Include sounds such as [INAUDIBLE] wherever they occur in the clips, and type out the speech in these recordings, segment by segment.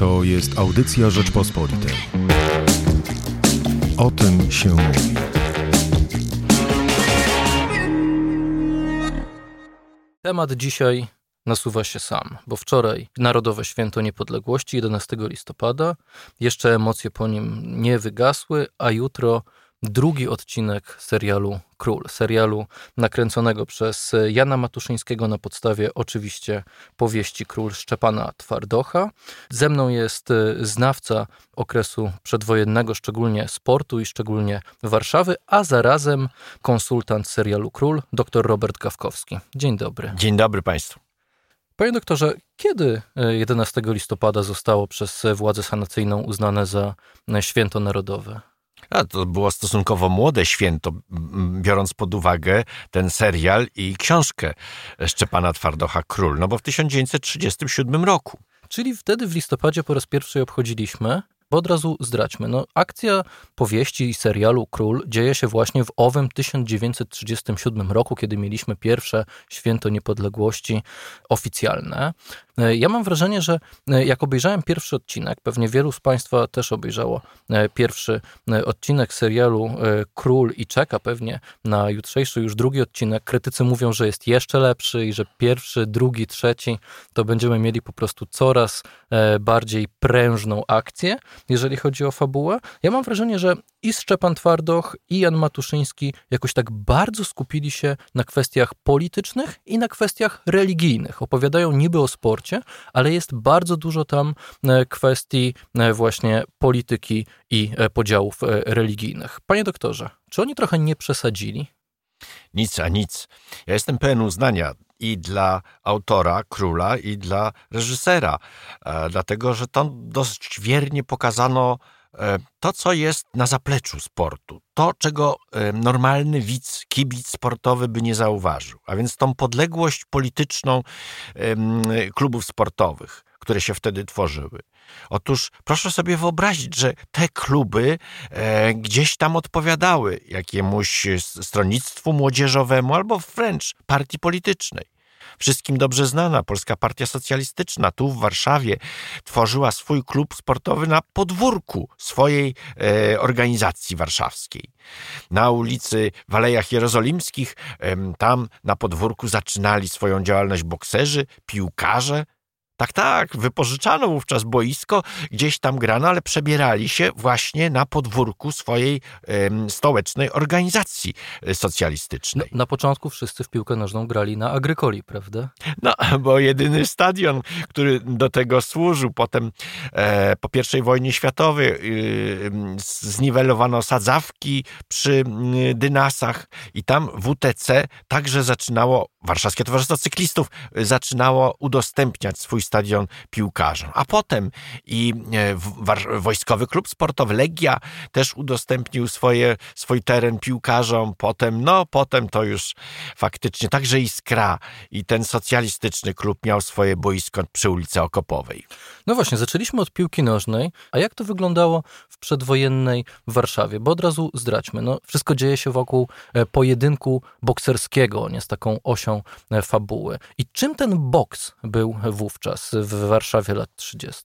To jest audycja Rzeczpospolitej. O tym się mówi. Temat dzisiaj nasuwa się sam, bo wczoraj Narodowe Święto Niepodległości 11 listopada, jeszcze emocje po nim nie wygasły, a jutro drugi odcinek serialu Król, serialu nakręconego przez Jana Matuszyńskiego na podstawie oczywiście powieści Król Szczepana Twardocha. Ze mną jest e, znawca okresu przedwojennego, szczególnie sportu i szczególnie Warszawy, a zarazem konsultant serialu Król, dr Robert Kawkowski. Dzień dobry. Dzień dobry Państwu. Panie doktorze, kiedy 11 e, listopada zostało przez władzę sanacyjną uznane za święto narodowe? A to było stosunkowo młode święto, biorąc pod uwagę ten serial i książkę Szczepana Twardocha Król, no bo w 1937 roku. Czyli wtedy w listopadzie po raz pierwszy obchodziliśmy bo od razu zdradźmy, no, akcja powieści i serialu Król dzieje się właśnie w owym 1937 roku, kiedy mieliśmy pierwsze święto niepodległości oficjalne. E, ja mam wrażenie, że e, jak obejrzałem pierwszy odcinek, pewnie wielu z Państwa też obejrzało e, pierwszy odcinek serialu Król i czeka pewnie na jutrzejszy już drugi odcinek. Krytycy mówią, że jest jeszcze lepszy i że pierwszy, drugi, trzeci to będziemy mieli po prostu coraz bardziej prężną akcję, jeżeli chodzi o fabułę. Ja mam wrażenie, że i Szczepan Twardoch, i Jan Matuszyński jakoś tak bardzo skupili się na kwestiach politycznych i na kwestiach religijnych. Opowiadają niby o sporcie, ale jest bardzo dużo tam e, kwestii e, właśnie polityki i e, podziałów religijnych. Panie doktorze, czy oni trochę nie przesadzili? Nic, a nic. Ja jestem pełen uznania i dla autora, króla, i dla reżysera, dlatego że tam dość wiernie pokazano E, to, co jest na zapleczu sportu, to, czego e, normalny widz, kibic sportowy by nie zauważył, a więc tą podległość polityczną klubów sportowych, które się wtedy tworzyły. Otóż proszę sobie wyobrazić, że te kluby e, gdzieś tam odpowiadały jakiemuś stronnictwu młodzieżowemu albo wręcz partii politycznej wszystkim dobrze znana Polska Partia Socjalistyczna tu w Warszawie tworzyła swój klub sportowy na podwórku swojej e, organizacji warszawskiej. Na ulicy w Alejach Jerozolimskich, e, tam na podwórku zaczynali swoją działalność bokserzy, piłkarze, tak, tak, wypożyczano wówczas boisko, gdzieś tam grano, ale przebierali się właśnie na podwórku swojej um, stołecznej organizacji e, socjalistycznej. No, na początku wszyscy w piłkę nożną grali na Agrykoli, prawda? No, bo jedyny stadion, który do tego służył, potem e, po I wojnie światowej e, zniwelowano sadzawki przy dynasach i tam WTC także zaczynało, Warszawskie Towarzystwo Cyklistów zaczynało udostępniać swój stadion piłkarzom. A potem i e, Wojskowy Klub Sportowy Legia też udostępnił swoje, swój teren piłkarzom. Potem, no potem to już faktycznie także Iskra i ten socjalistyczny klub miał swoje boisko przy ulicy Okopowej. No właśnie, zaczęliśmy od piłki nożnej, a jak to wyglądało w przedwojennej Warszawie? Bo od razu zdradźmy, no wszystko dzieje się wokół e, pojedynku bokserskiego, nie z taką osią e, fabuły. I czym ten boks był wówczas? w Warszawie lat 30.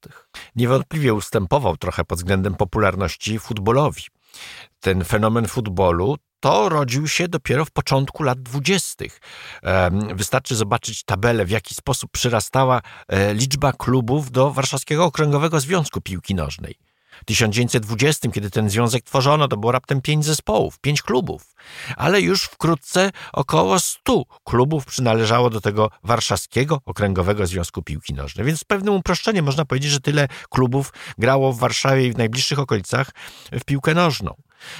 Niewątpliwie ustępował trochę pod względem popularności futbolowi. Ten fenomen futbolu to rodził się dopiero w początku lat dwudziestych. Wystarczy zobaczyć tabelę, w jaki sposób przyrastała e, liczba klubów do Warszawskiego Okręgowego Związku Piłki Nożnej. 1920, kiedy ten związek tworzono, to było raptem pięć zespołów, pięć klubów. Ale już wkrótce około stu klubów przynależało do tego warszawskiego Okręgowego Związku Piłki Nożnej. Więc z pewnym uproszczeniem można powiedzieć, że tyle klubów grało w Warszawie i w najbliższych okolicach w piłkę nożną.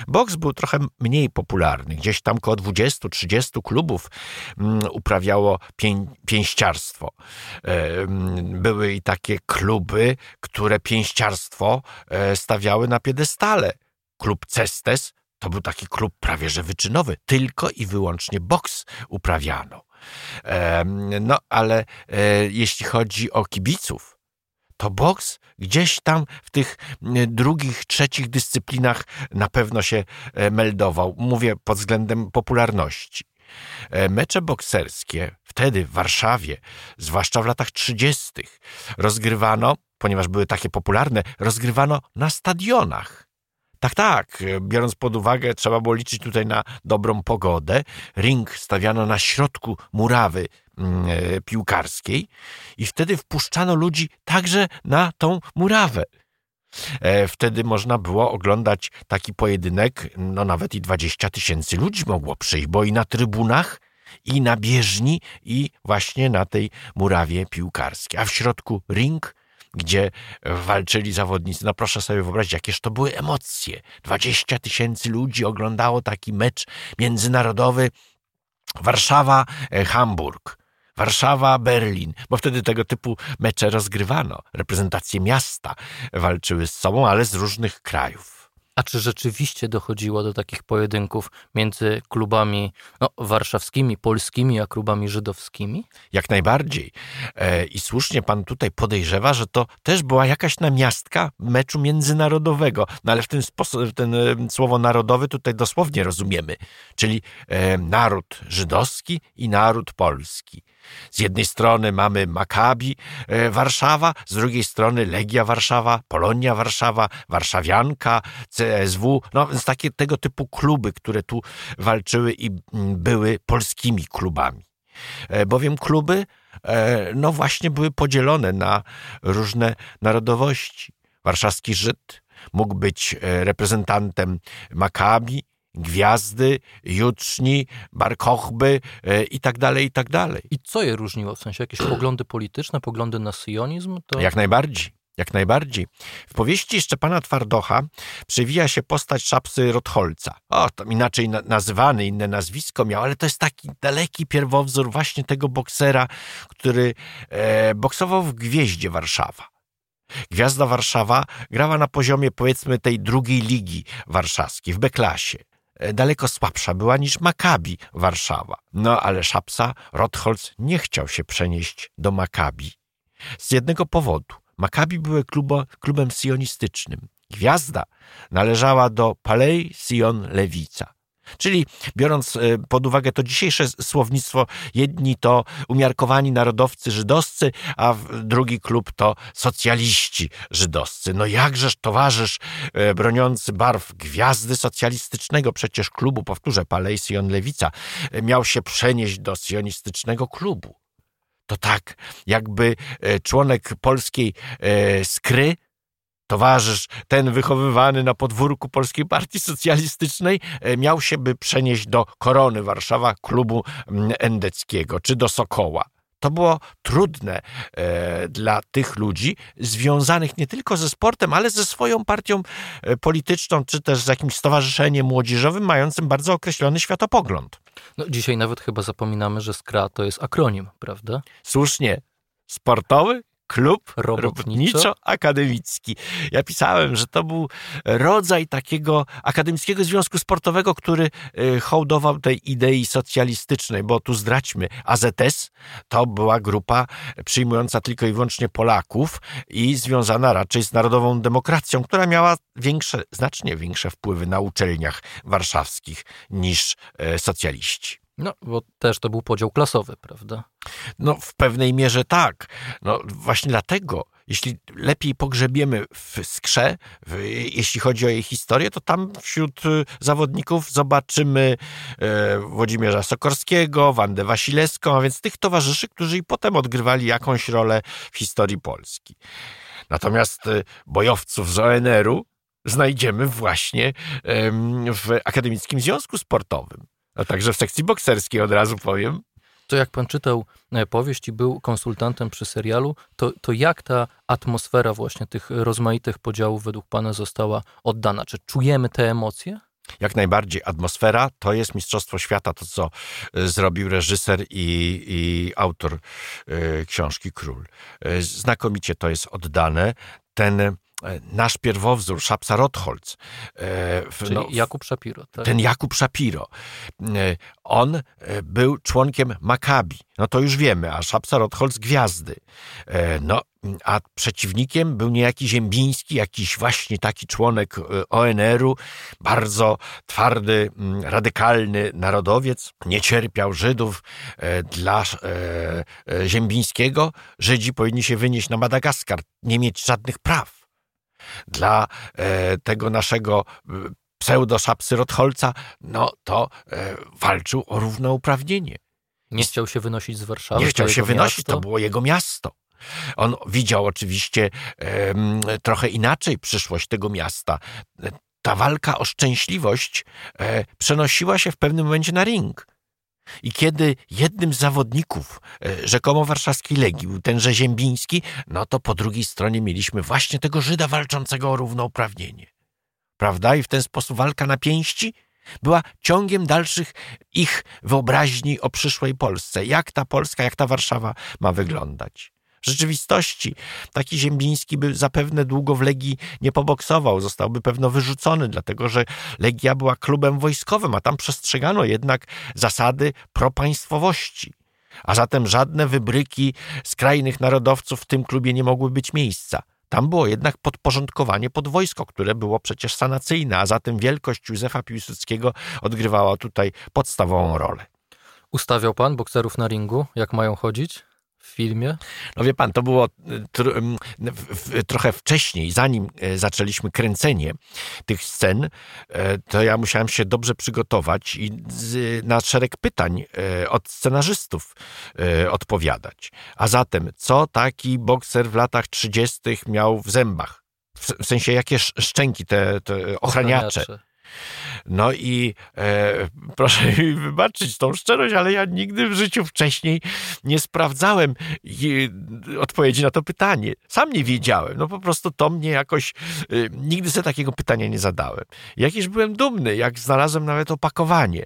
Boks był trochę mniej popularny. Gdzieś tam około 20-30 klubów mm, uprawiało pię pięściarstwo. E, mm, były i takie kluby, które pięściarstwo e, stawiały na piedestale. Klub Cestes to był taki klub prawie że wyczynowy. Tylko i wyłącznie boks uprawiano. E, no ale jeśli chodzi o kibiców, to boks gdzieś tam w tych drugich, trzecich dyscyplinach na pewno się e, meldował. Mówię pod względem popularności. E, mecze bokserskie wtedy w Warszawie, zwłaszcza w latach 30., rozgrywano ponieważ były takie popularne, rozgrywano na stadionach. Tak, tak, biorąc pod uwagę, trzeba było liczyć tutaj na dobrą pogodę. Ring stawiano na środku murawy e, piłkarskiej i wtedy wpuszczano ludzi także na tą murawę. E, wtedy można było oglądać taki pojedynek, no nawet i 20 tysięcy ludzi mogło przyjść, bo i na trybunach, i na bieżni, i właśnie na tej murawie piłkarskiej. A w środku ring, gdzie walczyli zawodnicy. No proszę sobie wyobrazić, jakież to były emocje. 20 tysięcy ludzi oglądało taki mecz międzynarodowy Warszawa-Hamburg. Warszawa, Berlin, bo wtedy tego typu mecze rozgrywano. Reprezentacje miasta walczyły z sobą, ale z różnych krajów. A czy rzeczywiście dochodziło do takich pojedynków między klubami no, warszawskimi, polskimi, a klubami żydowskimi? Jak najbardziej. E, I słusznie pan tutaj podejrzewa, że to też była jakaś namiastka meczu międzynarodowego. No ale w ten sposób, ten słowo narodowy tutaj dosłownie rozumiemy. Czyli e, naród żydowski i naród polski. Z jednej strony mamy Makabi e, Warszawa, z drugiej strony Legia Warszawa, Polonia Warszawa, Warszawianka, CSW, no więc takie tego typu kluby, które tu walczyły i mm, były polskimi klubami. E, bowiem kluby, e, no właśnie były podzielone na różne narodowości. Warszawski Żyd mógł być reprezentantem Makabi, gwiazdy, juczni, barkochby e, i tak dalej, i tak dalej. I co je różniło? W sensie jakieś poglądy polityczne, poglądy na sionizm? To... Jak najbardziej. Jak najbardziej. W powieści Szczepana Twardocha przewija się postać szapsy Rotholca. O, tam inaczej nazywany, inne nazwisko miał, ale to jest taki daleki pierwowzór właśnie tego boksera, który e, boksował w Gwieździe Warszawa. Gwiazda Warszawa grała na poziomie powiedzmy tej drugiej ligi warszawskiej, w B-klasie. E, daleko słabsza była niż Makabi Warszawa. No ale Szapsa Rotholz nie chciał się przenieść do Makabi. Z jednego powodu. Makabi były klubo, klubem sionistycznym. Gwiazda należała do Palais Sion Lewica. Czyli biorąc e, pod uwagę to dzisiejsze słownictwo, jedni to umiarkowani narodowcy żydowscy, a drugi klub to socjaliści żydowscy. No jakżeż towarzysz e, broniący barw gwiazdy socjalistycznego przecież klubu, powtórzę, Palej Sion Lewica, e, miał się przenieść do sionistycznego klubu. To tak, jakby członek polskiej skry towarzysz, ten wychowywany na podwórku Polskiej Partii Socjalistycznej, e, miał się by przenieść do Korony Warszawa klubu mm, endeckiego czy do Sokoła. To było trudne e, dla tych ludzi związanych nie tylko ze sportem, ale ze swoją partią e, polityczną, czy też z jakimś stowarzyszeniem młodzieżowym, mającym bardzo określony światopogląd. No, dzisiaj nawet chyba zapominamy, że SKRA to jest akronim, prawda? Słusznie. Sportowy klub robotniczo-akademicki. Ja pisałem, że to był rodzaj takiego akademickiego związku sportowego, który y, hołdował tej idei socjalistycznej, bo tu zdradźmy, AZS to była grupa przyjmująca tylko i wyłącznie Polaków i związana raczej z narodową demokracją, która miała większe, znacznie większe wpływy na uczelniach warszawskich niż y, socjaliści. No, bo też to był podział klasowy, prawda? No, w pewnej mierze tak. No, właśnie dlatego, jeśli lepiej pogrzebiemy w skrze, w, jeśli chodzi o jej historię, to tam wśród y, zawodników zobaczymy e, Włodzimierza Sokorskiego, Wandę Wasilewską, a więc tych towarzyszy, którzy i potem odgrywali jakąś rolę w historii Polski. Natomiast e, bojowców z ONR-u znajdziemy właśnie w Akademickim Związku Sportowym. A także w sekcji bokserskiej od razu powiem. To jak pan czytał e, powieść i był konsultantem przy serialu, to, to jak ta atmosfera właśnie tych rozmaitych podziałów według pana została oddana? Czy czujemy te emocje? Jak najbardziej. Atmosfera to jest Mistrzostwo Świata, to co e, zrobił reżyser i, i autor y, książki Król. Znakomicie to jest oddane. Ten nasz pierwowzór, Szapsa Rotholz. Czyli no, Jakub Szapiro. Tak? Ten Jakub Szapiro. On był członkiem Makabi. No to już wiemy, a Szapsa Rotholz gwiazdy. No, a przeciwnikiem był niejaki Ziembiński, jakiś właśnie taki członek ONR-u, bardzo twardy, radykalny narodowiec, nie cierpiał Żydów. Dla Ziembińskiego Żydzi powinni się wynieść na Madagaskar, nie mieć żadnych praw. Dla e, tego naszego e, pseudo-szapsy Rotholca, no to e, walczył o równouprawnienie. Nie chciał się wynosić z Warszawy. Nie chciał się wynosić, miasto. to było jego miasto. On widział oczywiście trochę inaczej przyszłość tego miasta. Ta walka o szczęśliwość e, przenosiła się w pewnym momencie na ring. I kiedy jednym z zawodników e, rzekomo warszawskiej Legii był tenże Ziembiński, no to po drugiej stronie mieliśmy właśnie tego Żyda walczącego o równouprawnienie. Prawda? I w ten sposób walka na pięści była ciągiem dalszych ich wyobraźni o przyszłej Polsce. Jak ta Polska, jak ta Warszawa ma wyglądać rzeczywistości taki Ziembiński by zapewne długo w Legii nie poboksował, zostałby pewno wyrzucony, dlatego że Legia była klubem wojskowym, a tam przestrzegano jednak zasady propaństwowości. A zatem żadne wybryki skrajnych narodowców w tym klubie nie mogły być miejsca. Tam było jednak podporządkowanie pod wojsko, które było przecież sanacyjne, a zatem wielkość Józefa Piłsudskiego odgrywała tutaj podstawową rolę. Ustawiał pan bokserów na ringu, jak mają chodzić? W filmie? No wie pan, to było trochę wcześniej, zanim e, zaczęliśmy kręcenie tych scen, e, to ja musiałem się dobrze przygotować i na szereg pytań od scenarzystów odpowiadać. A zatem, co taki bokser w latach 30. miał w zębach? W sensie, jakie szczęki te, te ochraniacze. ochraniacze. No i e, proszę [LAUGHS] mi wybaczyć tą szczerość, ale ja nigdy w życiu wcześniej nie sprawdzałem odpowiedzi na to pytanie. Sam nie wiedziałem. No po prostu to mnie jakoś, e, nigdy sobie takiego pytania nie zadałem. Jakiś byłem dumny, jak znalazłem nawet opakowanie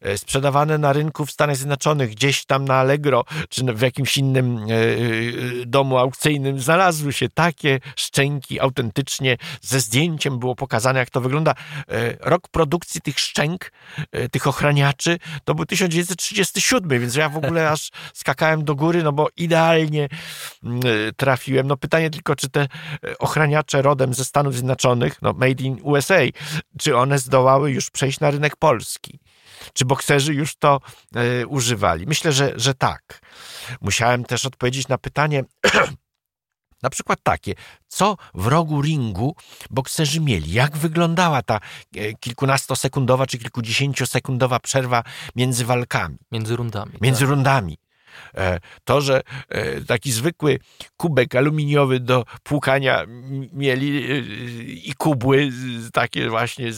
e, sprzedawane na rynku w Stanach Zjednoczonych, gdzieś tam na Allegro, czy w jakimś innym e, e, domu aukcyjnym znalazły się takie szczęki autentycznie ze zdjęciem było pokazane, jak to wygląda. E, rok produkcji tych szczęk, e, tych ochraniaczy, to był 1937, więc ja w ogóle aż skakałem do góry, no bo idealnie mm, e, trafiłem. No pytanie tylko, czy te e, ochraniacze rodem ze Stanów Zjednoczonych, no made in USA, czy one zdołały już przejść na rynek polski? Czy bokserzy już to używali? Myślę, że, że tak. Musiałem też odpowiedzieć na pytanie, [CLEARS THROAT] Na przykład takie, co w rogu ringu bokserzy mieli? Jak wyglądała ta e, kilkunastosekundowa czy kilkudziesięciosekundowa przerwa między walkami? Między rundami. Między tak. rundami. E, to, że e, taki zwykły kubek aluminiowy do płukania mieli i kubły takie właśnie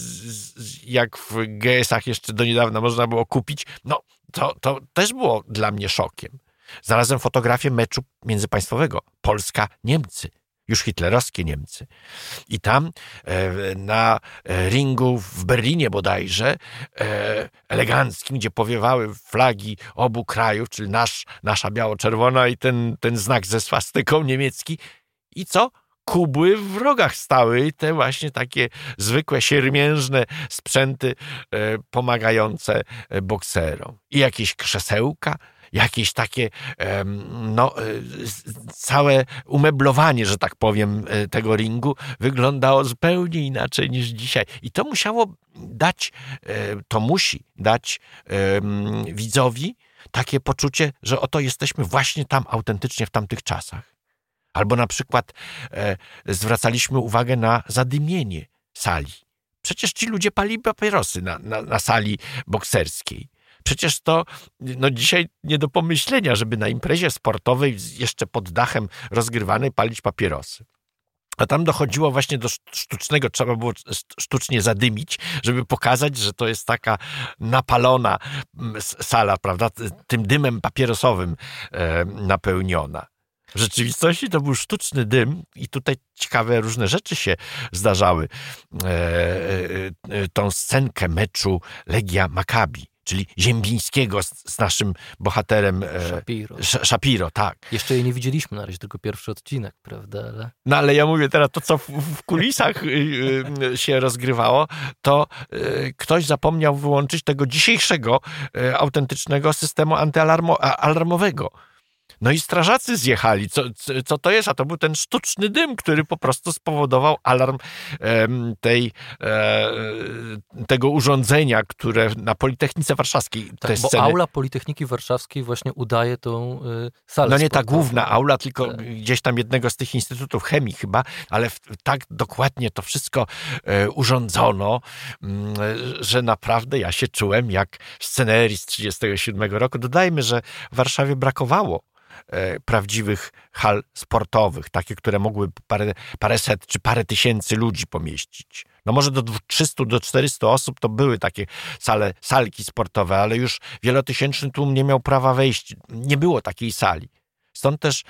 jak w GS-ach jeszcze do niedawna można było kupić, no to, to też było dla mnie szokiem. Znalazłem fotografię meczu międzypaństwowego Polska-Niemcy już hitlerowskie Niemcy. I tam e, na ringu w Berlinie bodajże, e, eleganckim, gdzie powiewały flagi obu krajów, czyli nasz, nasza biało-czerwona i ten, ten znak ze swastyką niemiecki. I co? kubły w rogach stały i te właśnie takie zwykłe, siermiężne sprzęty e, pomagające bokserom. I jakieś krzesełka, jakieś takie no, e, całe umeblowanie, że tak powiem, e, tego ringu wyglądało zupełnie inaczej niż dzisiaj. I to musiało dać, e, to musi dać widzowi takie poczucie, że oto jesteśmy właśnie tam autentycznie w tamtych czasach. Albo na przykład zwracaliśmy uwagę na zadymienie sali. Przecież ci ludzie pali papierosy na, na, na sali bokserskiej. Przecież to no dzisiaj nie do pomyślenia, żeby na imprezie sportowej jeszcze pod dachem rozgrywanej palić papierosy. A tam dochodziło właśnie do sztucznego, trzeba było sztucznie zadymić, żeby pokazać, że to jest taka napalona sala, prawda, tym dymem papierosowym e, napełniona. W rzeczywistości to był sztuczny dym i tutaj ciekawe różne rzeczy się zdarzały. E, e tą scenkę meczu Legia Maccabi czyli Ziembińskiego z, z naszym bohaterem e, Shapiro. Sz- Shapiro, tak. Jeszcze jej nie widzieliśmy na razie, tylko pierwszy odcinek, prawda? Ale No ale ja mówię teraz to, co w, w kulisach y, y, się rozgrywało, to y, ktoś zapomniał wyłączyć tego dzisiejszego y, autentycznego systemu antyalarmowego. No i strażacy zjechali. Co, co, to jest? A to był ten sztuczny dym, który po prostu spowodował alarm em, tej, e, tego urządzenia, które na Politechnice Warszawskiej tak, te bo sceny... aula Politechniki Warszawskiej właśnie udaje tą y, salę No nie ta główna aula, tylko Tak. gdzieś tam jednego z tych instytutów chemii chyba, ale w, tak dokładnie to wszystko e, urządzono, mm, że naprawdę ja się czułem jak scenerii z 1937 roku. Dodajmy, że w Warszawie brakowało e, prawdziwych hal sportowych, takie, które mogły parę, paręset czy parę tysięcy ludzi pomieścić. No może do 300, do 400 osób to były takie sale, salki sportowe, ale już wielotysięczny tłum nie miał prawa wejść. Nie było takiej sali. Stąd też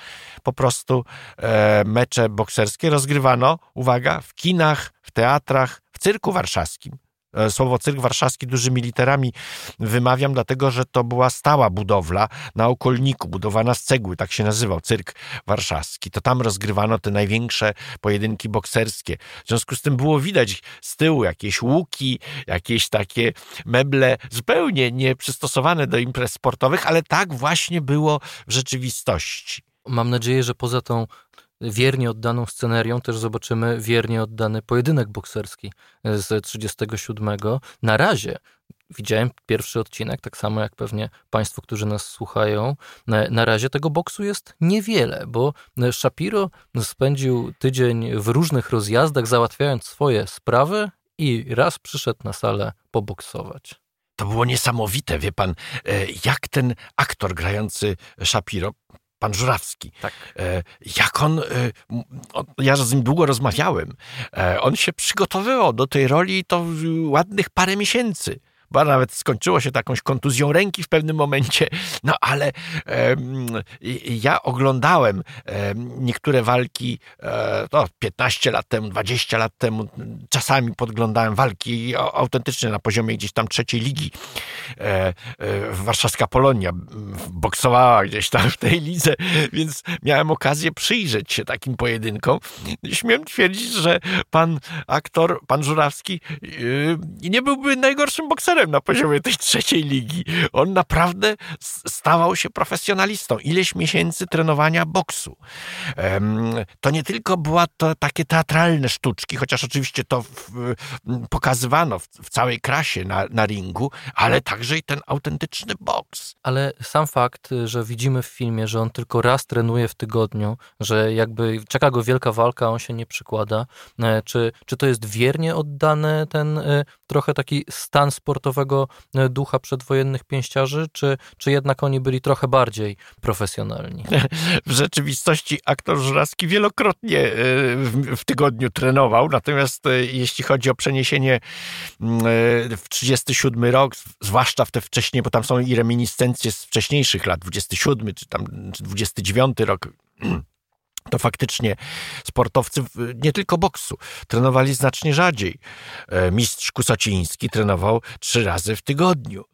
po prostu e, mecze bokserskie rozgrywano, uwaga, w kinach, w teatrach, w cyrku warszawskim. E, Słowo cyrk warszawski dużymi literami wymawiam, dlatego że to była stała budowla na okolniku, budowana z cegły, tak się nazywał, cyrk warszawski. To tam rozgrywano te największe pojedynki bokserskie. W związku z tym było widać z tyłu jakieś łuki, jakieś takie meble zupełnie nieprzystosowane do imprez sportowych, ale tak właśnie było w rzeczywistości. Mam nadzieję, że poza tą wiernie oddaną scenerią też zobaczymy wiernie oddany pojedynek bokserski z 37. Na razie widziałem pierwszy odcinek, tak samo jak pewnie Państwo, którzy nas słuchają. Na razie tego boksu jest niewiele, bo Shapiro spędził tydzień w różnych rozjazdach, załatwiając swoje sprawy i raz przyszedł na salę poboksować. To było niesamowite, wie pan, e, jak ten aktor grający Shapiro, pan Żurawski, Tak. e, jak on, e, ja z nim długo rozmawiałem, e, on się przygotowywał do tej roli to ładnych parę miesięcy. Bo nawet skończyło się takąś kontuzją ręki w pewnym momencie. No ale i- ja oglądałem em, niektóre walki e, no, 15 lat temu, 20 lat temu. Czasami podglądałem walki au- autentycznie na poziomie gdzieś tam trzeciej ligi. E, e, Warszawska Polonia boksowała gdzieś tam w tej lidze, więc miałem okazję przyjrzeć się takim pojedynkom. Śmiem twierdzić, że pan aktor, pan Żurawski yy, nie byłby najgorszym bokserem na poziomie tej trzeciej ligi. On naprawdę stawał się profesjonalistą. Ileś miesięcy trenowania boksu. To nie tylko była to takie teatralne sztuczki, chociaż oczywiście to w, pokazywano w, w całej krasie na, na ringu, ale także i ten autentyczny boks. Ale sam fakt, że widzimy w filmie, że on tylko raz trenuje w tygodniu, że jakby czeka go wielka walka, on się nie przykłada, e, czy, czy to jest wiernie oddany ten e, trochę taki stan sportowego e, ducha przedwojennych pięściarzy, czy, czy jednak oni byli trochę bardziej profesjonalni? [LAUGHS] w rzeczywistości aktor Żurawski wielokrotnie e, w, w tygodniu trenował, natomiast e, jeśli chodzi o przeniesienie mm, w 37 rok, zwłaszcza w te wcześniej, bo tam są i reminiscencje z wcześniejszych lat, 27 czy tam czy 29 rok, [CLEARS THROAT] to faktycznie sportowcy nie tylko boksu trenowali znacznie rzadziej. E, Mistrz Kusociński trenował trzy razy w tygodniu.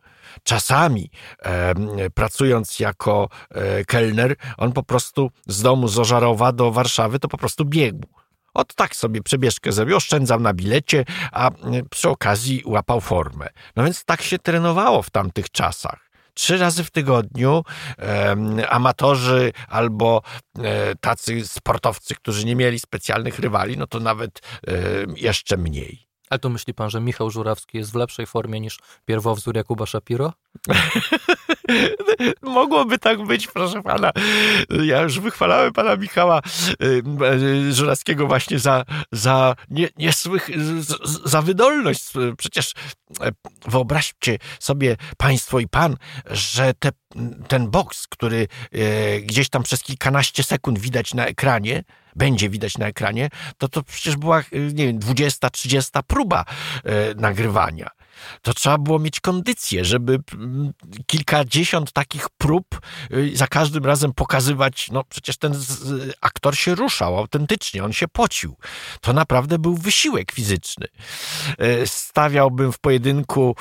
Czasami e, pracując jako e, kelner, on po prostu z domu z Ożarowa do Warszawy to po prostu biegł. Od tak sobie przebieżkę zrobił, oszczędzał na bilecie, a przy okazji łapał formę. No więc tak się trenowało w tamtych czasach. Trzy razy w tygodniu amatorzy albo e, tacy sportowcy, którzy nie mieli specjalnych rywali, no to nawet jeszcze mniej. Ale to myśli pan, że Michał Żurawski jest w lepszej formie niż pierwowzór Jakuba Shapiro? [LAUGHS] [LAUGHS] Mogłoby tak być, proszę pana. Ja już wychwalałem pana Michała y, y, Żurawskiego właśnie za, za nie, niesłych, za wydolność. Przecież e, wyobraźcie sobie państwo i pan, że te, ten boks, który e, gdzieś tam przez kilkanaście sekund widać na ekranie, będzie widać na ekranie, to to przecież była, y, nie wiem, 20, 30 próba e, nagrywania. To trzeba było mieć kondycję, żeby mm, kilkadziesiąt takich prób y, za każdym razem pokazywać, no przecież ten aktor się ruszał autentycznie, on się pocił. To naprawdę był wysiłek fizyczny. E, stawiałbym w pojedynku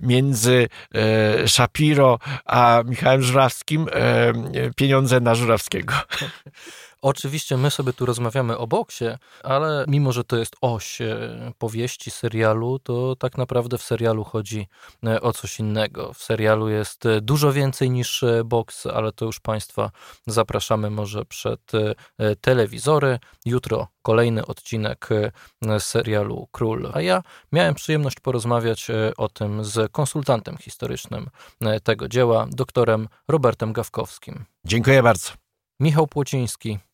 między e, Shapiro a Michałem Żurawskim e, pieniądze na Żurawskiego. [LAUGHS] Oczywiście my sobie tu rozmawiamy o boksie, ale mimo, że to jest oś e, powieści, serialu, to tak naprawdę w serialu chodzi e, o coś innego. W serialu jest e, dużo więcej niż boks, ale to już Państwa zapraszamy może przed telewizory. Jutro kolejny odcinek serialu Król. A ja miałem przyjemność porozmawiać o tym z konsultantem historycznym tego dzieła, doktorem Robertem Gawkowskim. Dziękuję bardzo. Michał Płociński,